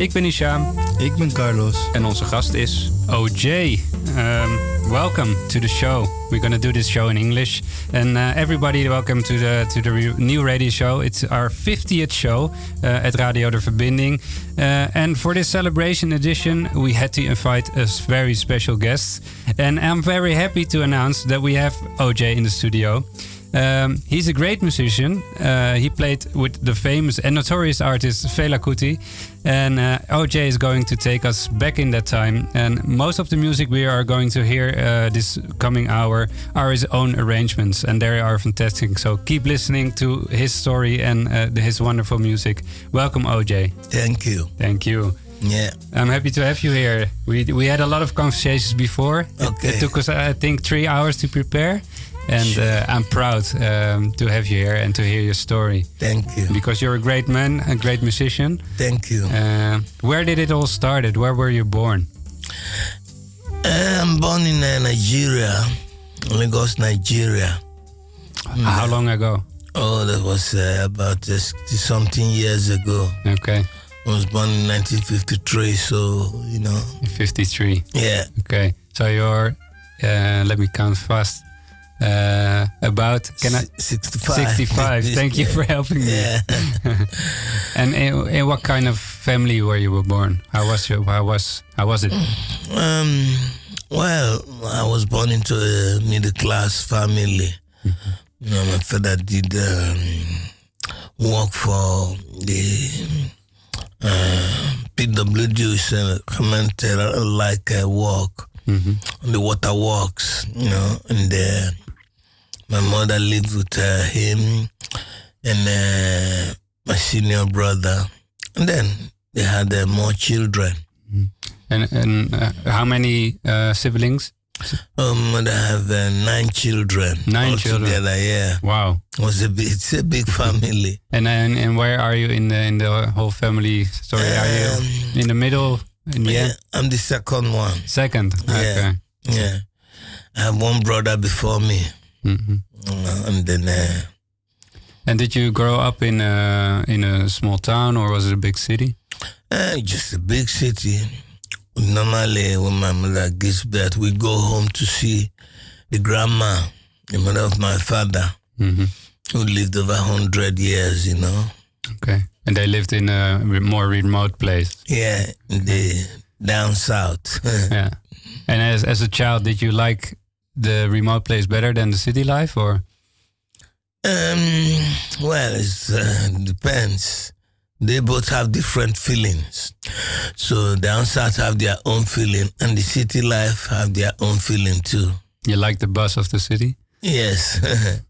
Ik ben Isham. Ik ben Carlos. En onze gast is OJ. Um, welcome to the show. We're going to do this show in English. And uh, everybody, welcome to the to the new radio show. It's our 50th show uh, at Radio De Verbinding. Uh, and for this celebration edition, we had to invite a very special guest. And I'm very happy to announce that we have OJ in the studio. Um, he's a great musician. Uh, he played with the famous and notorious artist Fela Kuti. And uh, OJ is going to take us back in that time. And most of the music we are going to hear uh, this coming hour are his own arrangements. And they are fantastic. So keep listening to his story and uh, his wonderful music. Welcome, OJ. Thank you. Thank you. Yeah. I'm happy to have you here. We, we had a lot of conversations before. Okay. It, it took us, I think, three hours to prepare and uh, I'm proud um, to have you here and to hear your story. Thank you. Because you're a great man, a great musician. Thank you. Uh, where did it all started? Where were you born? I'm born in uh, Nigeria, Lagos, Nigeria. How long ago? Oh, that was uh, about uh, something years ago. Okay. I was born in 1953, so you know. 53. Yeah. Okay. So you're. Uh, let me count fast uh, about can I 65 65 thank you for helping me. Yeah. and in, in, what kind of family were you were born? How was you how was how was it? Um well i was born into a middle class family. Mm -hmm. you know, my father did um, work for the uh, PWD, uh, like uh, work mm -hmm. on the water works, you know, and the my mother lives with uh, him and uh, my senior brother. And then they had uh, more children. Mm. And, and uh, how many uh, siblings? Um, I have uh, nine children. Nine children. Together, yeah. Wow. It was a big, it's a big family. and, and and where are you in the in the whole family story? Um, are you um, in the middle? In the yeah, end? I'm the second one. Second. Yeah. Okay. Yeah. I have one brother before me. Mm-hmm. Uh, and then. Uh, and did you grow up in a in a small town or was it a big city? Uh, just a big city. Normally, when my mother gives birth, we go home to see the grandma, the mother of my father, mm-hmm. who lived over hundred years. You know. Okay, and they lived in a more remote place. Yeah, in the down south. yeah, and as as a child, did you like the remote place better than the city life, or? Um. Well, it uh, depends. They both have different feelings. So the south have their own feeling, and the city life have their own feeling too. You like the buzz of the city? Yes.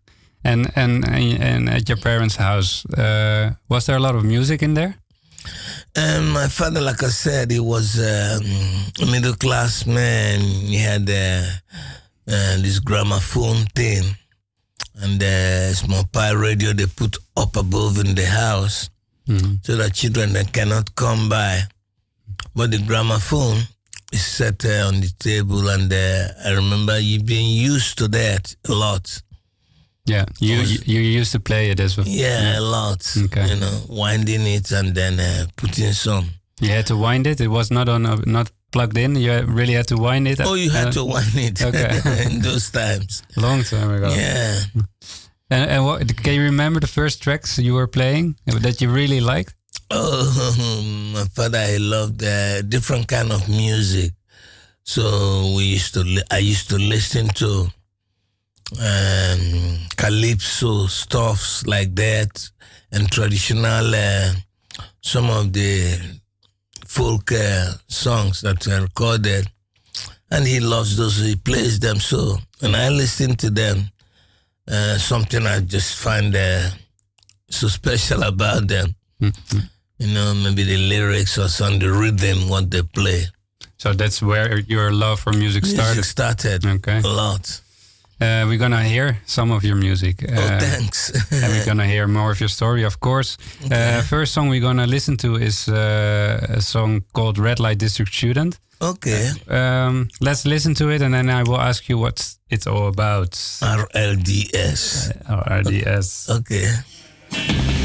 and and and at your parents' house, uh, was there a lot of music in there? Um, my father, like I said, he was um, a middle class man. He had uh, uh, this gramophone thing and the small Pye radio they put up above in the house mm-hmm. so that children that cannot come by. But the gramophone is set uh, on the table, and uh, I remember you being used to that a lot. Yeah, you was, you, used to play it as well. Yeah, yeah. a lot. Okay. You know, winding it and then uh, putting some. You had to wind it. It was not on a, not plugged in. You really had to wind it. Oh, you had uh, to wind it. Okay. in those times. Long time ago. Yeah. And, and what, can you remember the first tracks you were playing that you really liked? Oh, my father, he loved uh, different kind of music. So we used to, I used to listen to um, calypso stuffs like that, and traditional uh, some of the folk uh, songs that were recorded, and he loves those. He plays them so, and I listen to them. Uh, something I just find uh, so special about them. Mm-hmm. You know, maybe the lyrics or some the rhythm what they play. So that's where your love for music, music started. Started okay. a lot. Uh, we're gonna hear some of your music. Oh, uh, oh, thanks. and we're gonna hear more of your story, of course. Uh, okay. Uh, first song we're gonna listen to is uh, a song called Red Light District Student. Okay. Uh, um, let's listen to it, and then I will ask you what it's all about. RLDS. RLDS. Okay.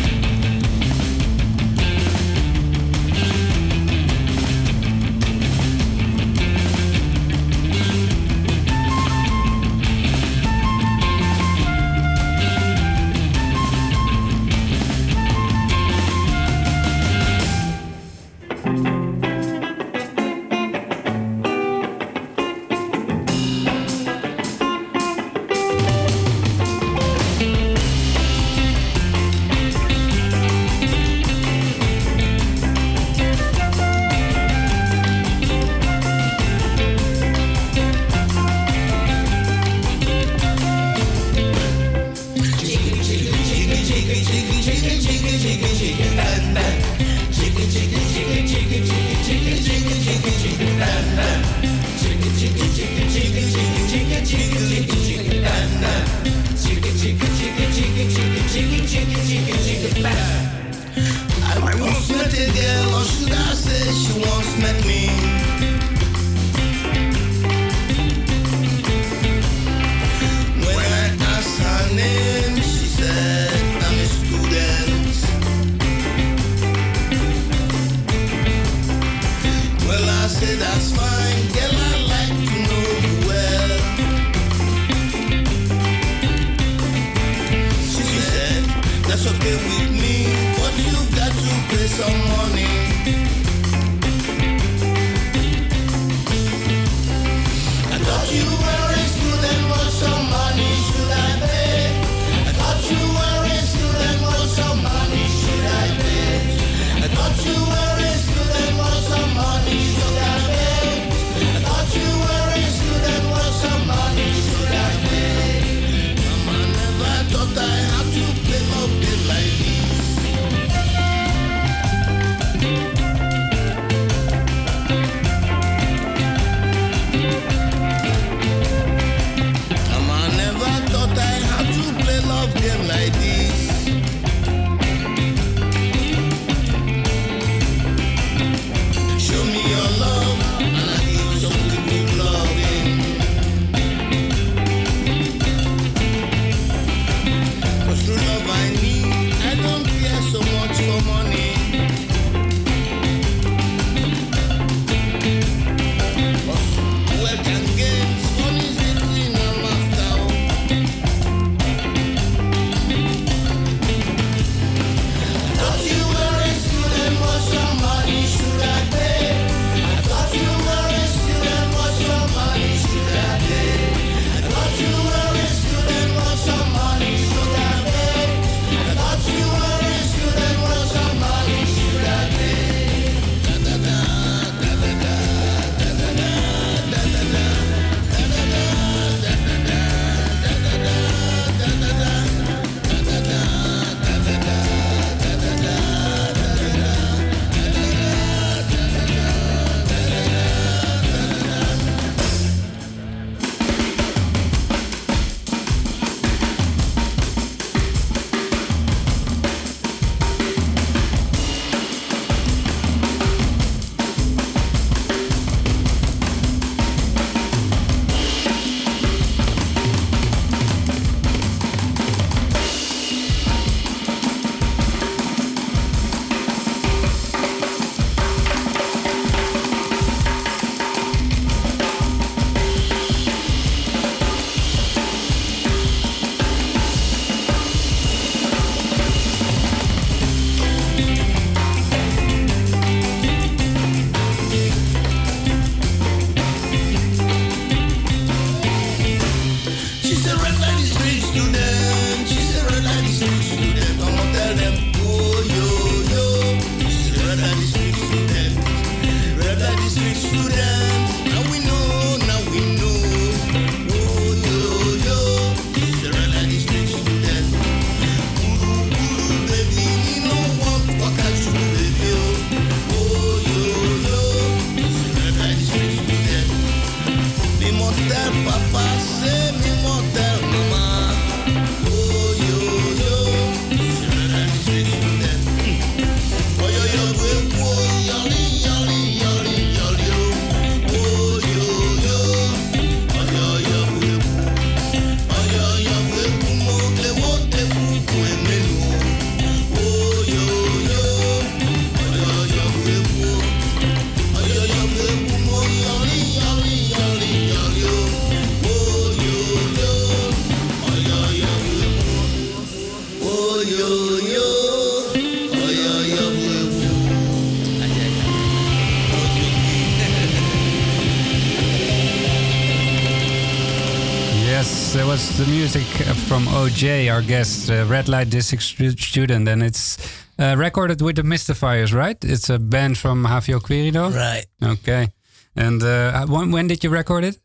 Was the music from OJ, our guest, uh, Red Light District student, and it's uh, recorded with the Mystifiers, right? It's a band from Havio Querido. Right. Okay. And uh, when, when did you record it?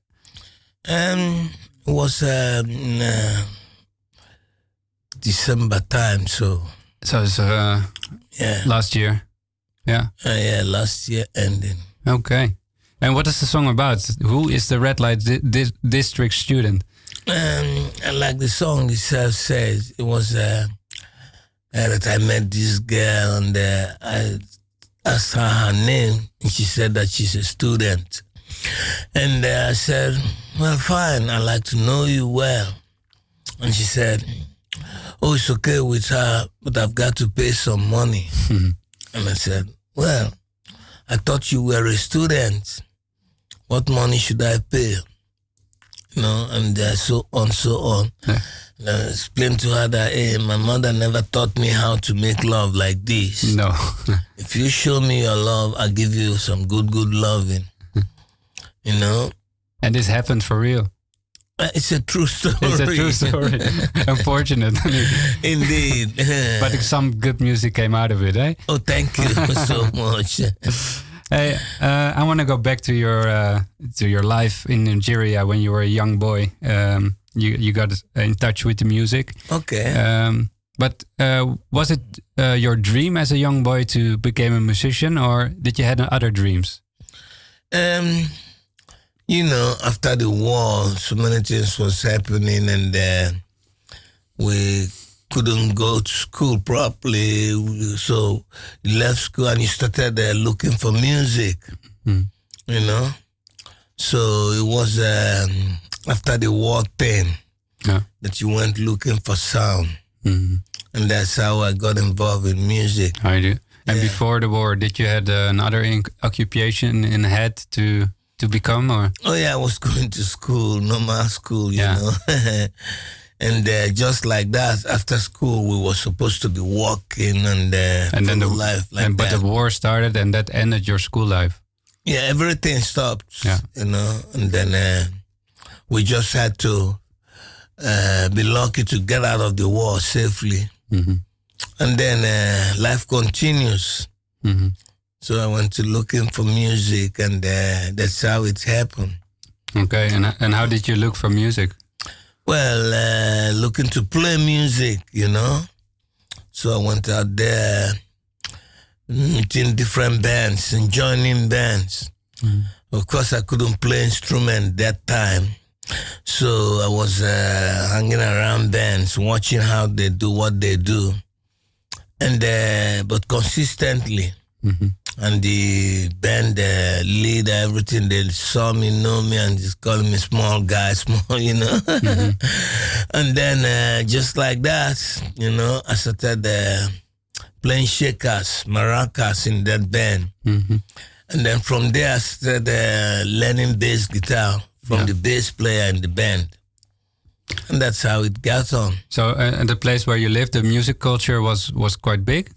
Um, it was um, in, uh, December time, so So it's uh, yeah, last year. Yeah. uh, yeah, last year ending. Okay. And what is the song about? Who is the Red Light di- di- District student? Um, and like the song itself says, it was uh, uh, that I met this girl and uh, I asked her her name, and she said that she's a student. And uh, I said, "Well, fine. I'd like to know you well." And she said, "Oh, it's okay with her, but I've got to pay some money." And I said, Well, I thought you were a student. What money should I pay? You know, and uh, so on, so on. Yeah. And I explained to her that, hey, my mother never taught me how to make love like this. No. If you show me your love, I'll give you some good, good loving. you know, and this happened for real. Uh, it's a true story. It's a true story. Unfortunately. Indeed. But some good music came out of it, eh? oh, thank you so much. Hey, uh, I want to go back to your uh, to your life in Nigeria when you were a young boy. Um, you you got in touch with the music, Okay. um, but uh, was it uh, your dream as a young boy to become a musician, or did you had other dreams? Um, you know, after the war, so many things was happening, and uh, we couldn't go to school properly. So you left school and you started uh, looking for music. You know, so it was um, after the war thing Yeah. that you went looking for sound, Mhm. and that's how I got involved in music. I do. And Yeah. before the war, did you had uh, another occupation in head to to become, or Oh yeah, I was going to school, normal school, you Yeah. know. and uh, just like that, after school, we were supposed to be walking and uh, and then the life like and, but that. the war started, and that ended your school life. yeah, everything stopped. Yeah. you know, and then uh, we just had to uh, be lucky to get out of the war safely, Mhm. and then uh, life continues. Mhm. So I went to looking for music, and uh, that's how it happened. Okay, and and how did you look for music? Well, uh, looking to play music, you know. So I went out there, meeting different bands and joining bands. Of course, I couldn't play instrument that time, so I was uh, hanging around bands, watching how they do what they do, and uh, but consistently. And the band uh, leader, everything, they saw me, know me, and just calling me small guy, small, you know. and then uh, just like that, you know, I started uh, playing shakers, maracas in that band. Mhm. And then from there, I started uh, learning bass guitar from the bass player in the band. And that's how it got on. So, uh, and the place where you lived, the music culture was was quite big.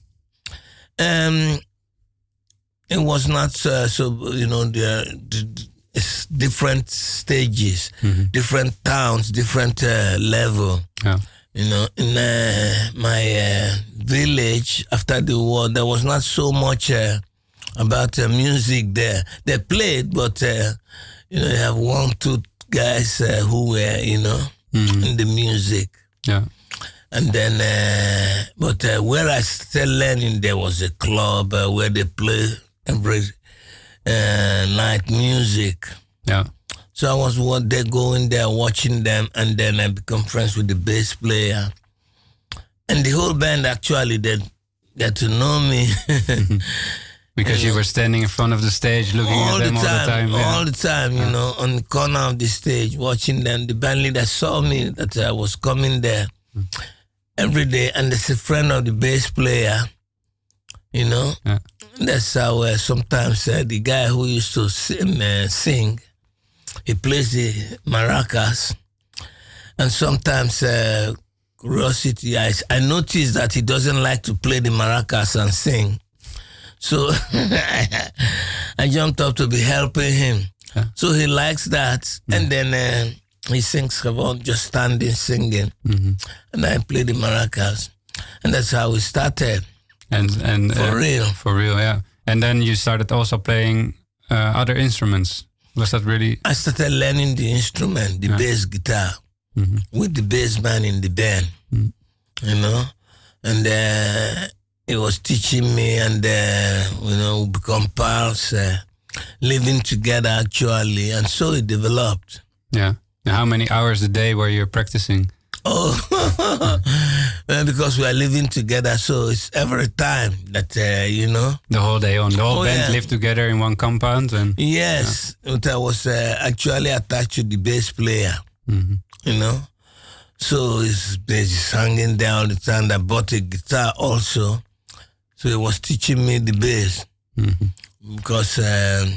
Um, it was not uh, so, you know, the, it's different stages, different towns, different uh, level. Yeah. You know, in uh, my uh, village after the war, there was not so much uh, about uh, music there. They played, but uh, you know, you have one, two guys uh, who were, you know, in the music. Yeah. And then, uh, but uh, where I started learning, there was a club uh, where they play every uh, night music. Yeah. So I was what they going there watching them, and then I become friends with the bass player, and the whole band actually they get to know me. Because you were standing in front of the stage looking all at them the time, all the time. yeah. all the time, you know, on the corner of the stage, watching them. The band leader saw me that I was coming there every day, and it's a friend of the bass player, you know. Yeah. That's how uh, sometimes uh, the guy who used to sing, uh, sing, he plays the maracas, and sometimes uh, curiosity, I, I noticed that he doesn't like to play the maracas and sing. So I jumped up to be helping him. Yeah. So he likes that. And then uh, he sings about just standing singing. And I play the maracas. And that's how we started. And and For uh, real. for real, yeah. And then you started also playing uh, other instruments. Was that really? I started learning the instrument, the bass guitar, with the bass man in the band, you know. And uh, he was teaching me, and uh, you know, we become pals, uh, living together actually, and so it developed. Yeah. And how many hours a day were you practicing? Oh, well, because we are living together, so it's every time that uh, you know. The whole day on. The whole Oh, band yeah. lived together in one compound, and Yes, but I was uh, actually attached to the bass player, you know. So his bass is hanging there all the time. I bought a guitar also, so he was teaching me the bass because um,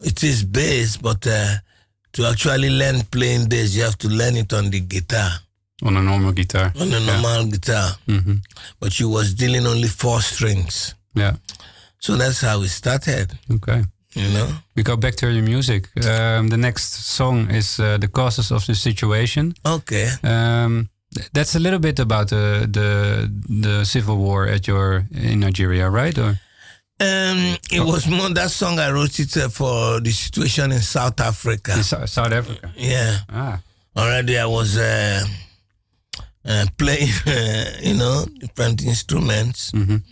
it is bass, but uh, to actually learn playing bass, you have to learn it on the guitar, on a normal guitar. on a normal guitar. hmm But she was dealing only four strings, Yeah. so that's how we started. Okay. You know. We go back to your music. Um, the next song is uh, "The Causes of the Situation." Okay. Um, that's a little bit about the the the civil war at your in Nigeria, right? Or Um, it was more that song I wrote it uh, for the situation in South Africa. in Sou- South Africa? Yeah, Ah, already I was uh, uh, playing, uh, you know, different instruments, Mhm.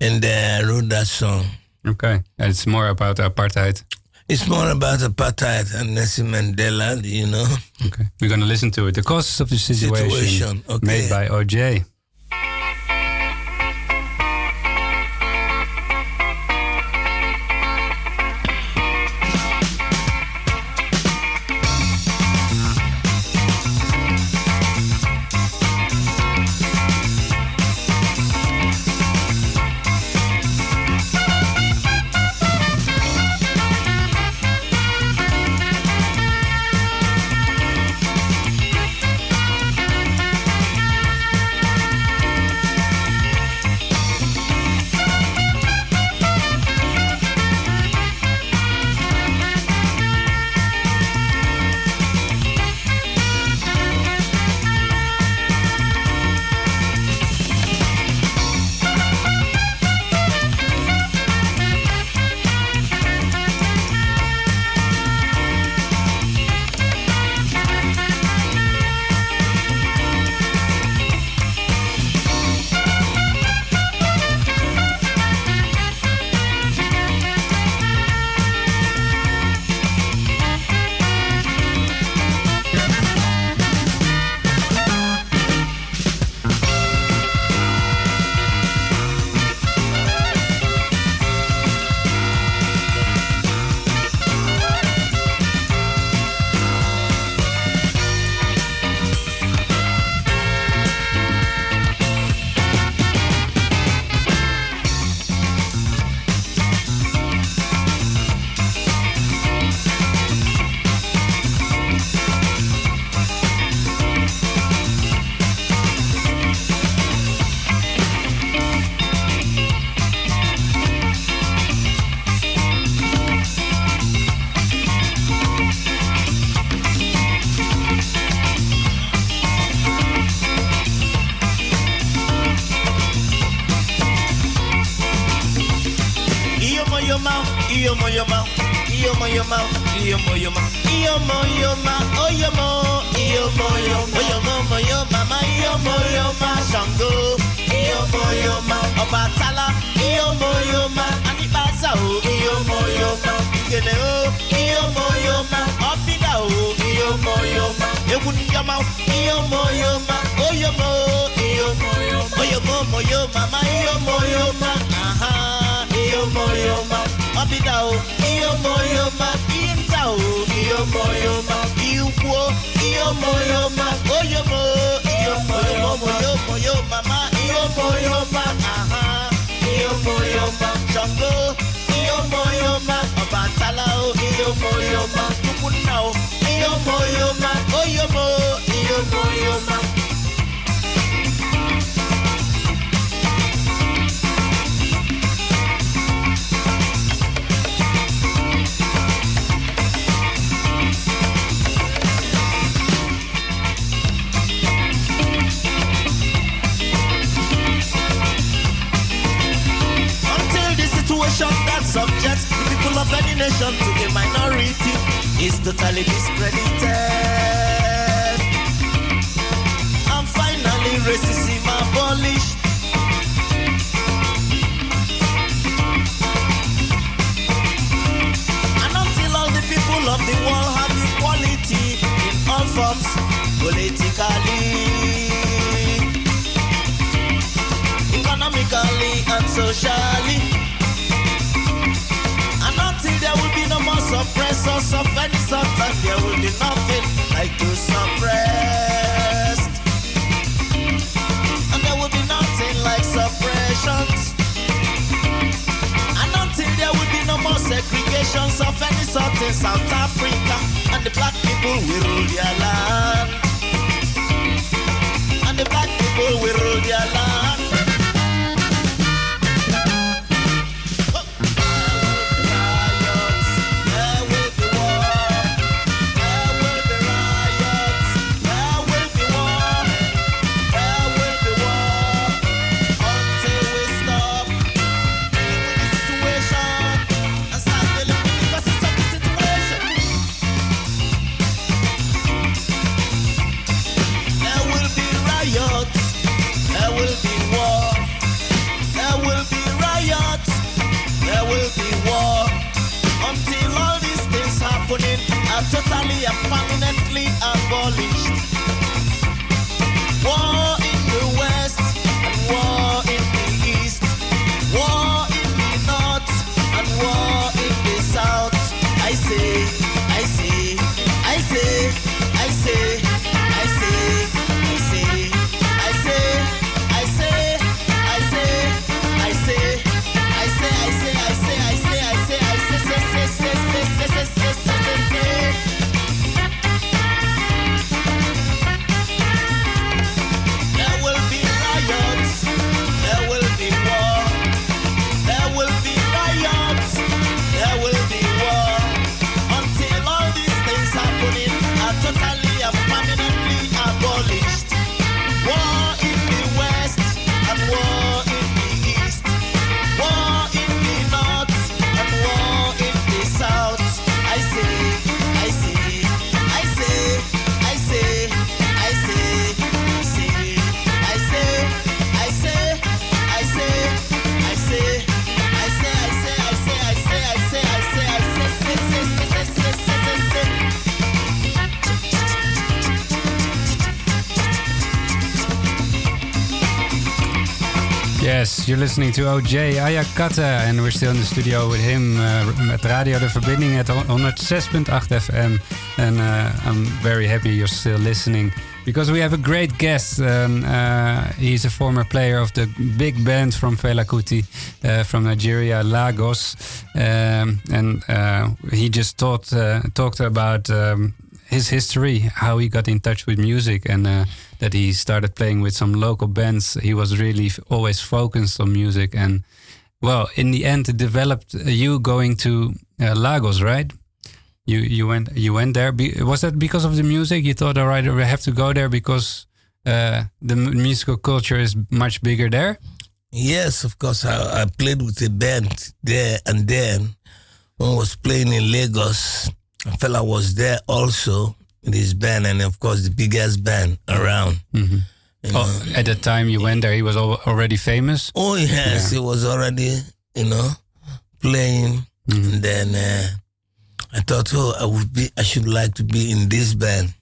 and uh, I wrote that song. okay. And it's more about apartheid. It's more about apartheid and Nelson Mandela, you know. Okay, we're gonna listen to it. The causes of the situation, Situation, okay. made by OJ. yoma, yomo yoma, yomo yoma, oh yomo, yomo yomo, yomo yomo yoma, yoma, Shango, yomo yoma, Ọbàtálá, yomo yoma, Anibasa o, yomo yoma, Igene o, yomo yoma, Ọ̀fìdà o, yomo yoma, Egun yoma, yomo yoma, oh yomo, yomo yoma, oh yomo yoma, yomo yoma, yoma mapitao, io moyo o. io moyo mapiupo, io moyo magoyo mo, io moyo moyo moyo mama, io moyo ma aha, io moyo ma chongo, io moyo ma batalao, io moyo ma tukunao, io moyo ma oyo mo, io moyo ma of any nation to the minority is totally discredited. And finally, racism abolished. And until all the people of the world have equality in all forms, politically, economically and socially. Of any sort, and there will be nothing like to suppressed. And there will be nothing like suppressions. And until there will be no more segregations of any sort in South Africa, and the black people will rule their land. And the black people will rule their land. You're listening to OJ Ayakata, and we're still in the studio with him uh, at Radio De Verbinding at 106.8 FM. And uh, I'm very happy you're still listening because we have a great guest. Um, uh, he's a former player of the big band from Fela Kuti uh, from Nigeria, Lagos, um, and uh, he just talked uh, talked about. Um, his history, how he got in touch with music, and uh, that he started playing with some local bands. He was really always focused on music, and well, in the end, it developed uh, you going to uh, Lagos, right? You you went you went there. Be, was that because of the music? You thought, all right, we have to go there because uh, the musical culture is much bigger there. Yes, of course. I, I played with a band there, and then when I was playing in Lagos, a Fela was there also in his band, and of course the biggest band around. You know. Oh, at the time you went there, he was already famous. Oh yes, he was already, you know, playing. And then uh, I thought, oh, I would be, I should like to be in this band.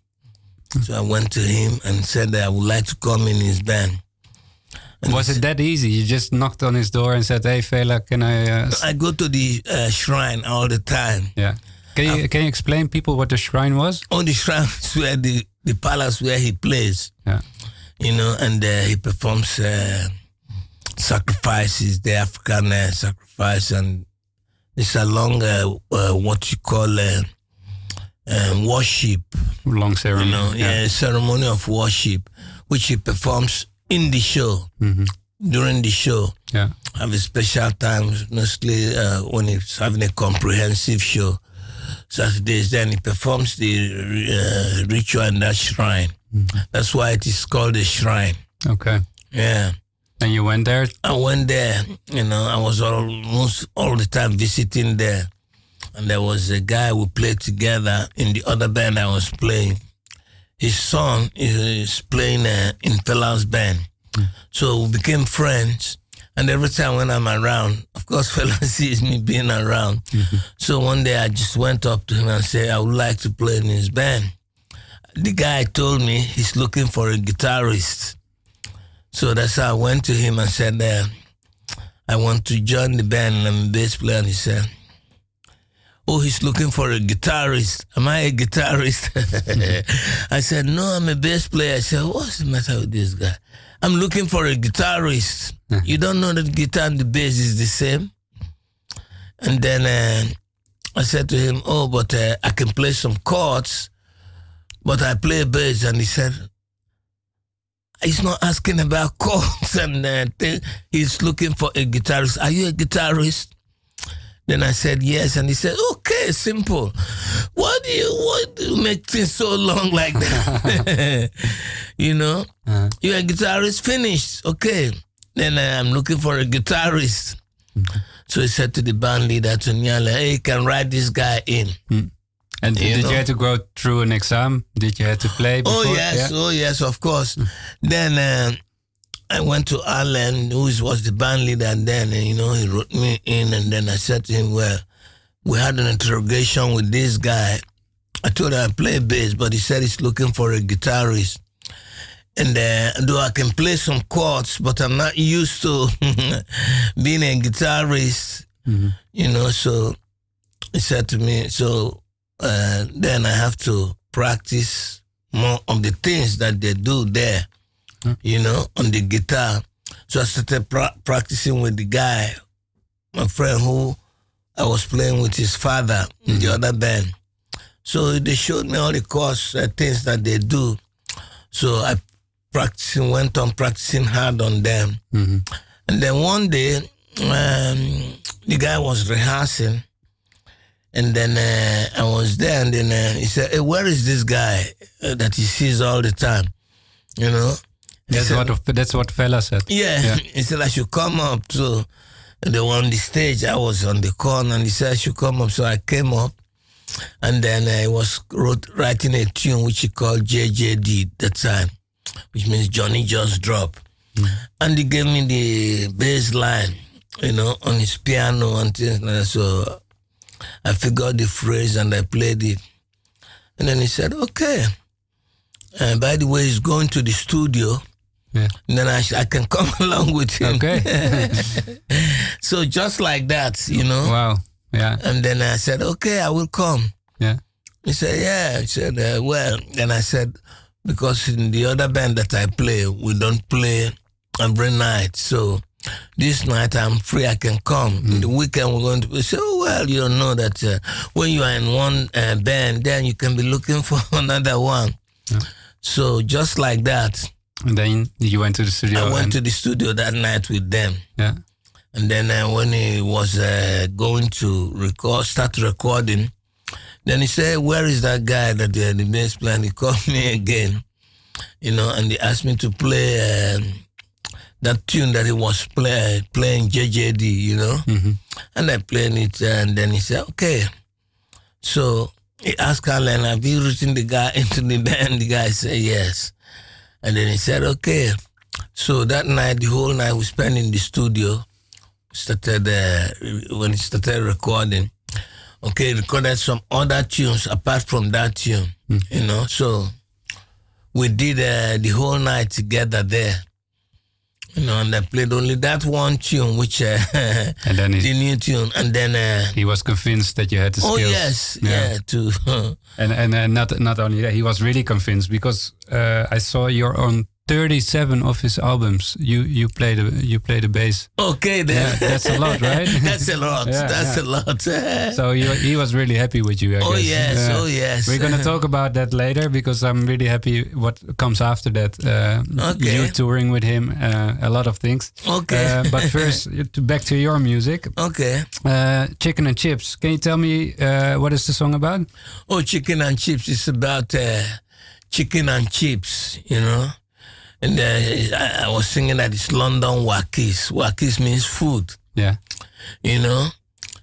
So I went to him and said that I would like to come in his band. And Was it that easy? You just knocked on his door and said, "Hey, Fela, can I?" Uh, I go to the uh, shrine all the time. yeah. Can you can you explain people what the shrine was? On the shrine is where the, the palace where he plays, Yeah. you know, and uh, he performs uh, sacrifices, the African uh, sacrifice, and it's along uh, uh, what you call uh, um, worship, Long ceremony. you know, yeah, ceremony of worship, which he performs in the show, during the show. Yeah. have a special times, mostly uh, when he's having a comprehensive show. Saturdays, then he performs the uh, ritual in that shrine. That's why it is called a shrine. Okay. Yeah. And you went there. I went there, you know, I was almost all the time visiting there. And there was a guy we played together in the other band I was playing. His son is playing uh, in Fela's band. So we became friends. And every time when I'm around, of course, Fela sees me being around. So one day I just went up to him and said, I would like to play in his band. The guy told me he's looking for a guitarist. So that's how I went to him and said, uh, I want to join the band and I'm a bass player. And he said, Oh, he's looking for a guitarist. Am I a guitarist? I said, No, I'm a bass player. I said, What's the matter with this guy? I'm looking for a guitarist. you don't know that guitar and the bass is the same? And then uh, I said to him, Oh, but uh, I can play some chords, but I play bass. And he said, He's not asking about chords and uh, thing. He's looking for a guitarist. Are you a guitarist? Then I said yes, and he said, "Okay, simple. Why do you why do you make things so long like that? you know, you're a guitarist. Finished. Okay. Then uh, I'm looking for a guitarist. So he said to the band leader to Nyala, "Hey, you can write this guy in." And You did know. you have to go through an exam? Did you have to play? Before? Oh yes, Yeah? oh yes, of course. then uh, I went to Alan, who was the band leader, and then uh, you know he wrote me in, and then I said to him, "Well, we had an interrogation with this guy. I told him I play bass, but he said he's looking for a guitarist." And uh, though I can play some chords, but I'm not used to being a guitarist, you know. So he said to me, so uh, then I have to practice more of the things that they do there, you know, on the guitar. So I started pra- practicing with the guy, my friend who I was playing with his father in the other band. So they showed me all the chords, uh, things that they do. So I practicing, went on practicing hard on them. And then one day, um, the guy was rehearsing. And then uh, I was there, and then uh, he said, hey, "Where is this guy uh, that he sees all the time?" You know. That's said, what that's what Fela said. yeah. Yeah. He said I should come up. So they were on the stage. I was on the corner, and he said I should come up. So I came up, and then uh, I was wrote, writing a tune which he called JJD that time, which means Johnny Just Drop. Mm. And he gave me the bass line, you know, on his piano and things like that. So I figured the phrase and I played it. And then he said, okay. And by the way, he's going to the studio. Yeah. And then I, sh- I can come along with him. Okay. So just like that, you know. wow. Yeah. And then I said, okay, I will come. Yeah. He said, yeah. He said, uh, well. Then I said, because in the other band that I play, we don't play every night. So this night I'm free, I can come. In the weekend we're going to play. So, well, you don't know that uh, when you are in one uh, band, then you can be looking for another one. So just like that, And then you went to the studio. I went to the studio that night with them. yeah. And then uh, when he was uh, going to record, start recording, then he said, "Where is that guy that uh, the bass player?" He called me again, you know, and he asked me to play um, that tune that he was play, playing JJD, you know, and I played it, and then he said, "Okay." So he asked Alan, "Have you written the guy into the band?" The guy said, "Yes," and then he said, "Okay." So that night, the whole night, we spent in the studio started uh, when he started recording. Okay, recorded some other tunes apart from that tune, you know. So we did uh, the whole night together there. You know, and I played only that one tune, which uh, And then the he, new tune, and then uh, he was convinced that you had the skills. oh yes, yeah, to And and uh, not not only that, he was really convinced because uh, I saw you're on 37 of his albums. You you play the you play the bass. okay then. Yeah, that's a lot, right? that's a lot. Yeah, that's yeah. a lot. So he, he was really happy with you. I oh guess. yes, Yeah. oh yes. We're gonna talk about that later because I'm really happy what comes after that. Uh, Okay. You touring with him, uh, a lot of things. Okay. Uh, but first, to back to your music, Okay. uh, Chicken and Chips. Can you tell me uh, what is the song about? Oh, chicken and chips is about uh, chicken and chips, you know. And uh, I, I was singing that it's London Wakis. Wakis means food, Yeah. you know.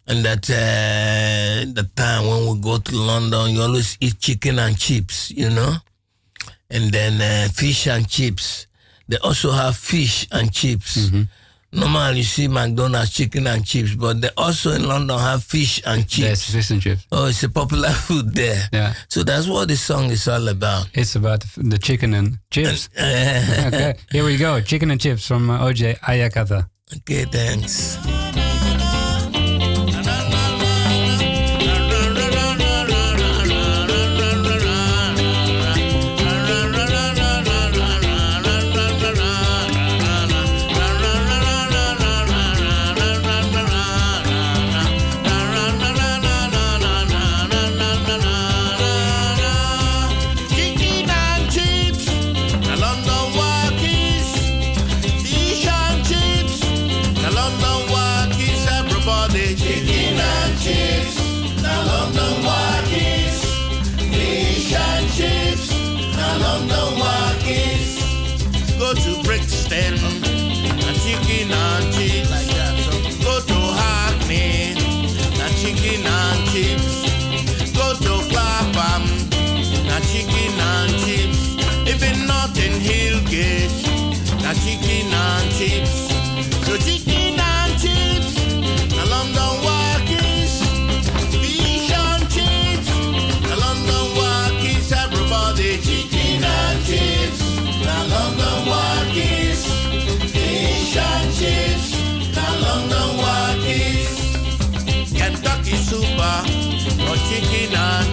And that uh, the time when we go to London, you always eat chicken and chips, you know. And then uh, fish and chips. They also have fish and chips. Normally, you see McDonald's chicken and chips, but they also in London have fish and chips. Yes, fish and chips. Oh, it's a popular food there. Yeah. So that's what the song is all about. It's about the chicken and chips. okay, here we go. Chicken and chips from uh, OJ Ayakata. okay, thanks.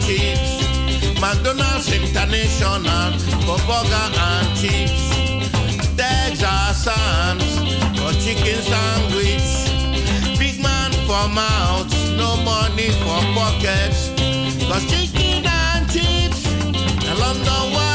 Chips. McDonald's International for burger and chips. Texas Sam's for chicken sandwich. Big man for mouth, no money for pockets. Cause chicken and chips, the London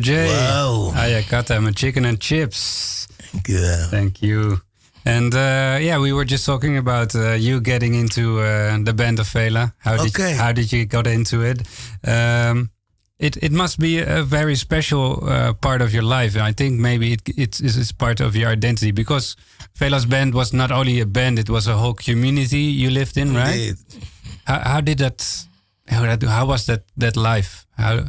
OJ. Wow. Ayakata, I'm a chicken and chips. Thank you. Thank you. And uh, yeah, we were just talking about uh, you getting into uh, the band of Fela. How did Okay. how did you got into it? Um, it it must be a very special uh, part of your life. And I think maybe it it's, it's part of your identity because Fela's band was not only a band; it was a whole community you lived in, right? Indeed. How, how did that? How, that, how was that that life? How?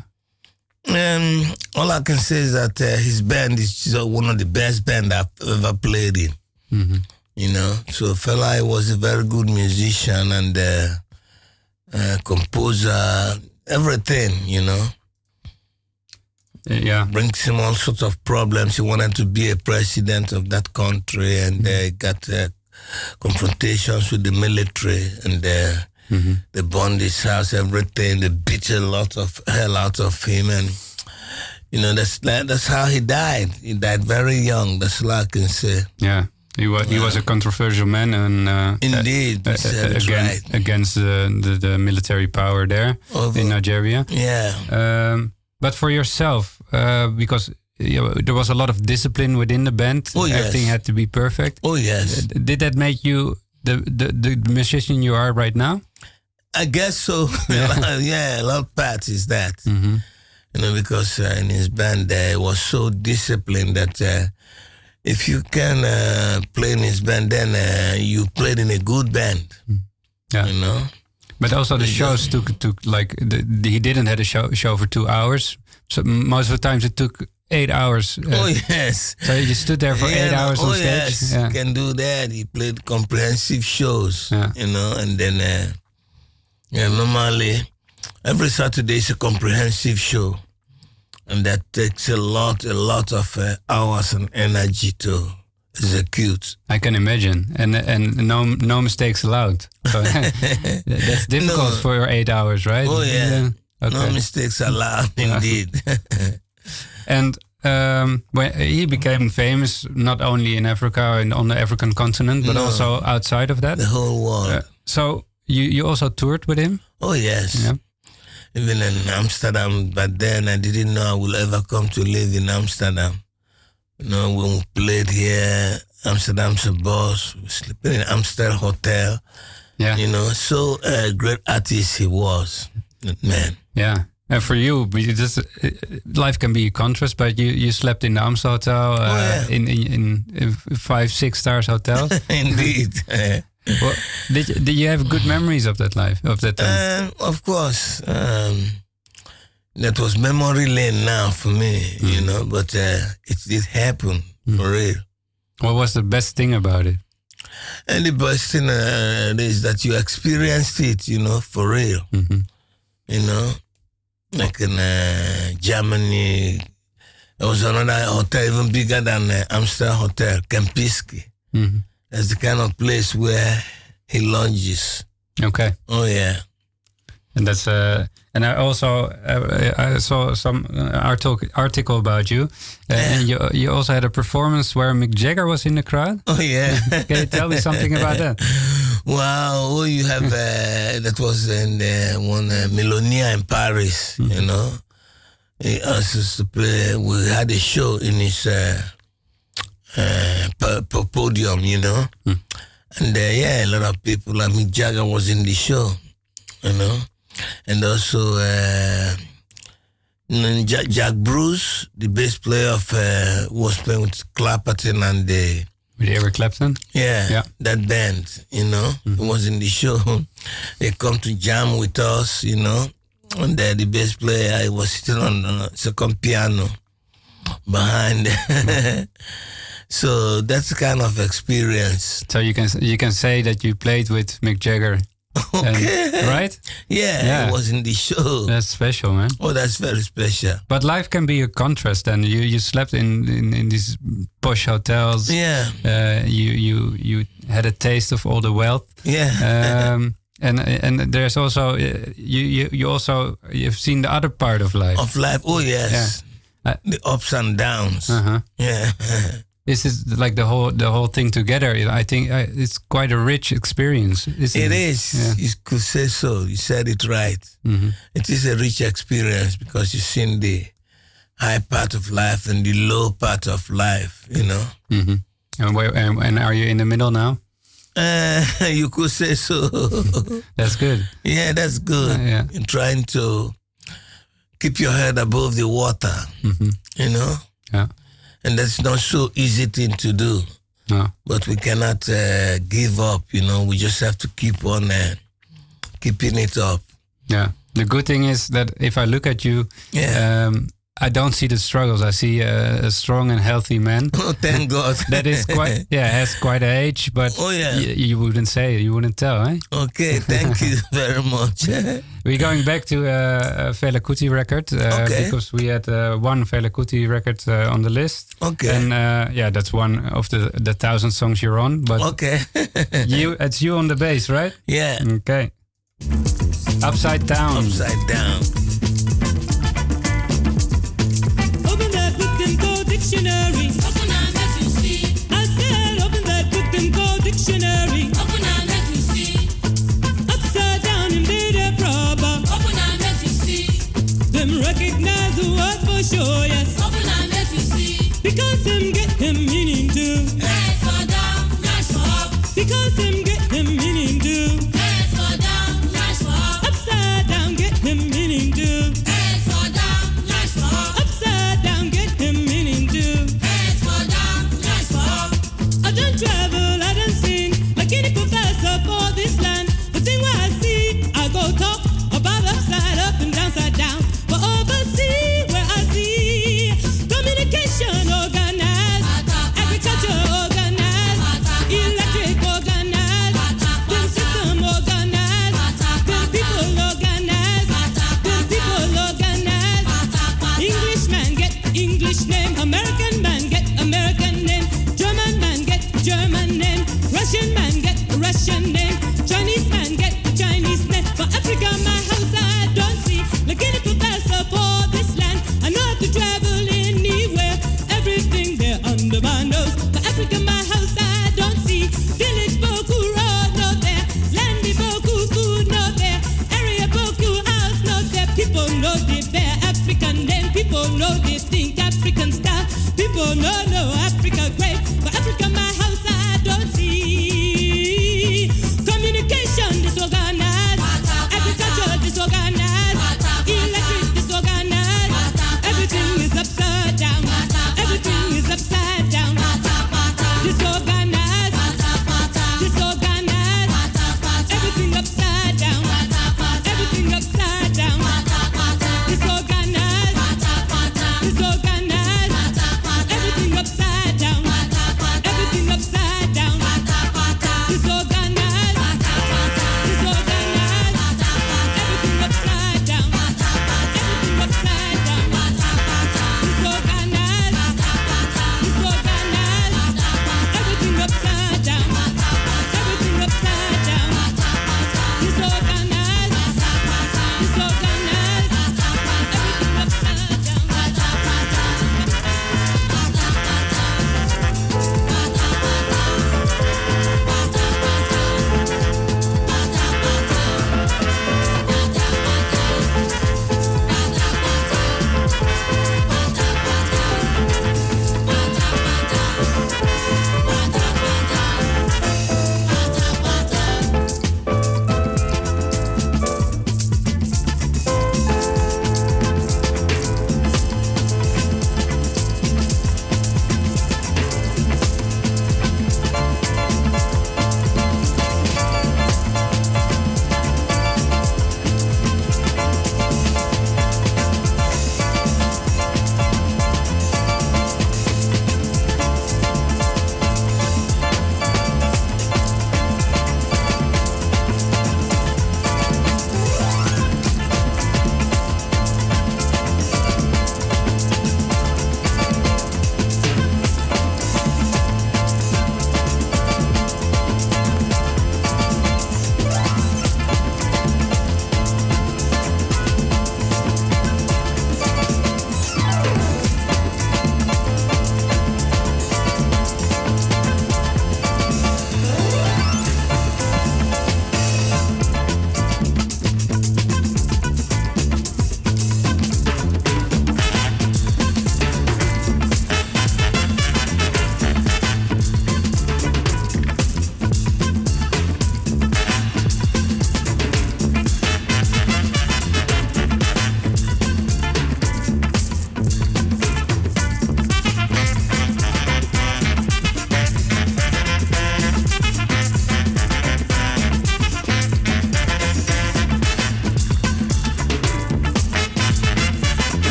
Um, all I can say is that uh, his band is one of the best band I've ever played in. You know, so Fela was a very good musician and uh, uh, composer, everything. You know, Yeah. brings him all sorts of problems. He wanted to be a president of that country and uh, got uh, confrontations with the military and uh, they burned his house, everything. They beat a lot of hell out of him and you know that's that's how he died. He died very young. That's all I can say. Yeah, he was he was a controversial man, and uh, Indeed, uh, it again, right. against the, the the military power there Over- in Nigeria. Yeah. Um, but for yourself, uh, because you know, there was a lot of discipline within the band, Oh, yes. everything had to be perfect. Oh yes. Did that make you the, the the musician you are right now? I guess so. Yeah, a lot of parts is that. You know, because uh, in his band, uh, he was so disciplined that uh, if you can uh, play in his band, then uh, you played in a good band. Yeah. You know? But also the shows took took like the, the- he didn't have a show show for two hours. So most of the times it took eight hours. uh, oh, yes. So you stood there for eight hours oh, on stage. yes. Yeah. Can do that. He played comprehensive shows, Yeah. you know, and then, uh, yeah, normally every Saturday is a comprehensive show. And that takes a lot, a lot of uh, hours and energy to execute. I can imagine, and and no no mistakes allowed. So that's difficult No. for your eight hours, right? Oh, yeah. Okay. No mistakes allowed, indeed. And um, when he became famous not only in Africa and on the African continent, but No. also outside of that. the whole world. Uh, so you you also toured with him. oh, yes. Yeah. Even in Amsterdam, but then I didn't know I will ever come to live in Amsterdam. You know, when we played here, Amsterdam's a boss, we sleeping in Amsterdam Hotel. Yeah. You know, so a great artist he was, man. Yeah. And for you, just uh, life can be a contrast. But you, you slept in the Amstel Hotel, uh, Oh, yeah. in, in, in five six stars hotels. Indeed. well, did you, did you have good memories of that life of that time? Um, of course, um, that was memory lane now for me, you know, but uh, it, it happened for real. what was the best thing about it? And the best thing uh, is that you experienced it, you know, for real. Mhm. You know, like in uh, Germany, there was another hotel even bigger than uh, Amsterdam Hotel, Kempinski. Mhm. That's the kind of place where he lunges. Okay. Oh, yeah. And that's uh, and I also uh, I saw some uh, article article about you, uh, and you you also had a performance where Mick Jagger was in the crowd. Oh, yeah. Can you tell me something about that? Wow, oh, you have uh, that was in the one uh, Melonia in Paris, you know. He asked us to play. We had a show in his po- po- podium, you know. And uh, yeah, a lot of people. Like Mick Jagger was in the show, you know. And also uh, mm, Jack, Jack Bruce, the bass player of uh, was playing with Clapperton and the With Eric Clapton. yeah, Yeah. that band, you know, it was in the show. they come to jam with us, you know, and uh, the bass player, I was sitting on the second piano behind. so that's the kind of experience. So you can you can say that you played with Mick Jagger, and- right? Yeah, Yeah. it was in the show. That's special, man. Oh, that's very special. But life can be a contrast. And you you slept in in, in these posh hotels. Yeah, Uh, you you you had a taste of all the wealth. yeah. Um, and and there's also uh, you you you also you've seen the other part of life. of life. Oh, yes. Uh, the ups and downs. Uh-huh. Yeah. This is like the whole the whole thing together. I think uh, it's quite a rich experience. Isn't It it is. Yeah. You could say so. You said it right. Mhm. It is a rich experience because you've seen the high part of life and the low part of life, you know. hmm And, where, and, and are you in the middle now? Uh, you could say so. That's good. yeah, that's good. Uh, yeah. Trying to keep your head above the water, you know. Yeah. And that's not so easy thing to do. No. But we cannot uh, give up, you know. We just have to keep on uh, keeping it up. Yeah. The good thing is that if I look at you, Yeah. um, I don't see the struggles. I see a, a strong and healthy man. Oh, thank God. that is quite, yeah, has quite an age, but Oh, yeah. y- you wouldn't say, you wouldn't tell, eh? Okay, thank you very much. We're going back to uh, a Fela Kuti record uh, Okay. because we had uh, one Fela Kuti record uh, on the list. Okay. And uh, yeah, that's one of the the thousand songs you're on. But okay. you, it's you on the bass, right? yeah. Okay. Upside down. Upside down.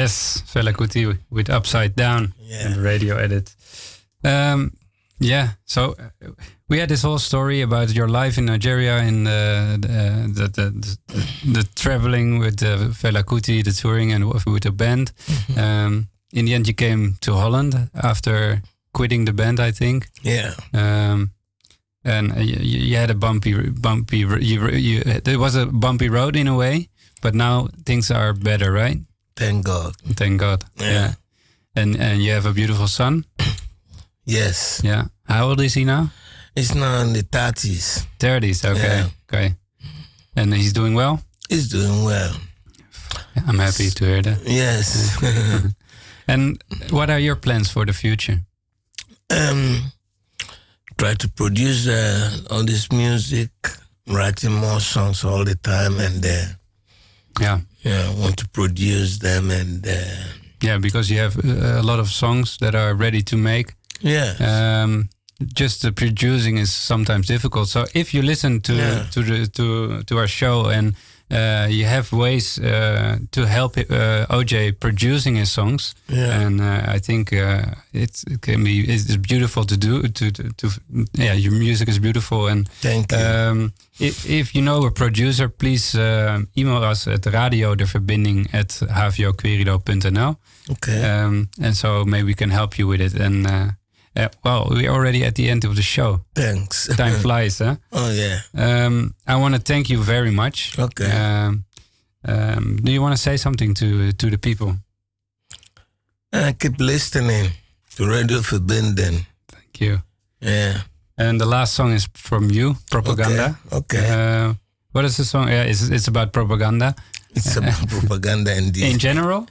Yes, Fela Kuti with Upside Down Yeah. and the radio edit. Um, yeah, so uh, we had this whole story about your life in Nigeria and uh, the, the, the, the, the traveling with uh, Fela Kuti, the touring and with the band. Um, in the end, you came to Holland after quitting the band, I think. Yeah. Um, and uh, you, you had a bumpy, bumpy. You, you, there was a bumpy road in a way, but now things are better, right? Thank God. Thank God. Yeah. And and you have a beautiful son. Yes. Yeah. How old is he now? He's now in the 30s. Thirties. Okay. Yeah. Okay. And he's doing well. He's doing well. I'm happy to hear that. Yes. And what are your plans for the future? um, try to produce uh, all this music, writing more songs all the time, and uh, Yeah. Yeah, I want to produce them and uh, Yeah, because you have uh, a lot of songs that are ready to make. yeah, um, just the producing is sometimes difficult. So if you listen to Yeah. to the to to our show and uh, you have ways uh, to help uh, OJ producing his songs, Yeah. and uh, I think uh, it's, it can be it's beautiful to do to, to to yeah your music is beautiful and thank you. um, if, if you know a producer, please uh, email us at radiodeverbinding at hvOquerido.nl. okay. Um, and so maybe we can help you with it. And uh, uh, well, we're already at the end of the show. Thanks. Time flies, huh? oh yeah. Um, I want to thank you very much. Okay. Um, um, do you want to say something to to the people? I keep listening to Radio Verbinden. Thank you. Yeah. And the last song is from you, Propaganda. Okay. okay. Uh, what is the song? Yeah, it's, it's about propaganda it's about propaganda indeed. in general.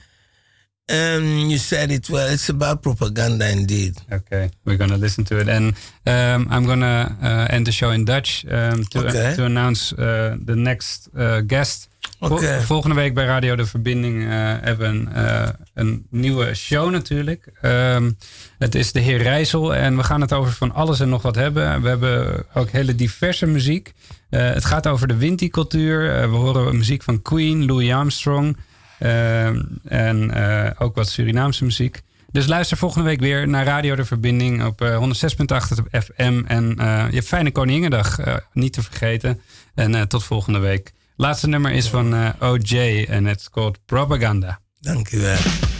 Um, you said it well. It's about propaganda indeed. Okay, we're gonna listen to it, and um, I'm gonna uh, end the show in Dutch um, to, Okay. to announce uh, the next uh, guest. Vol- volgende week bij Radio de Verbinding uh, hebben we een, uh, een nieuwe show natuurlijk. Um, het is de heer Rijssel en we gaan het over van alles en nog wat hebben. We hebben ook hele diverse muziek. Uh, het gaat over de Winti-cultuur. Uh, we horen muziek van Queen, Louis Armstrong en uh, ook wat Surinaamse muziek. Dus luister volgende week weer naar Radio de Verbinding op uh, 106.8 FM. En uh, je fijne Koninginnedag uh, niet te vergeten. En tot volgende week. Laatste nummer is van OJ en het is called Propaganda. Dank u wel.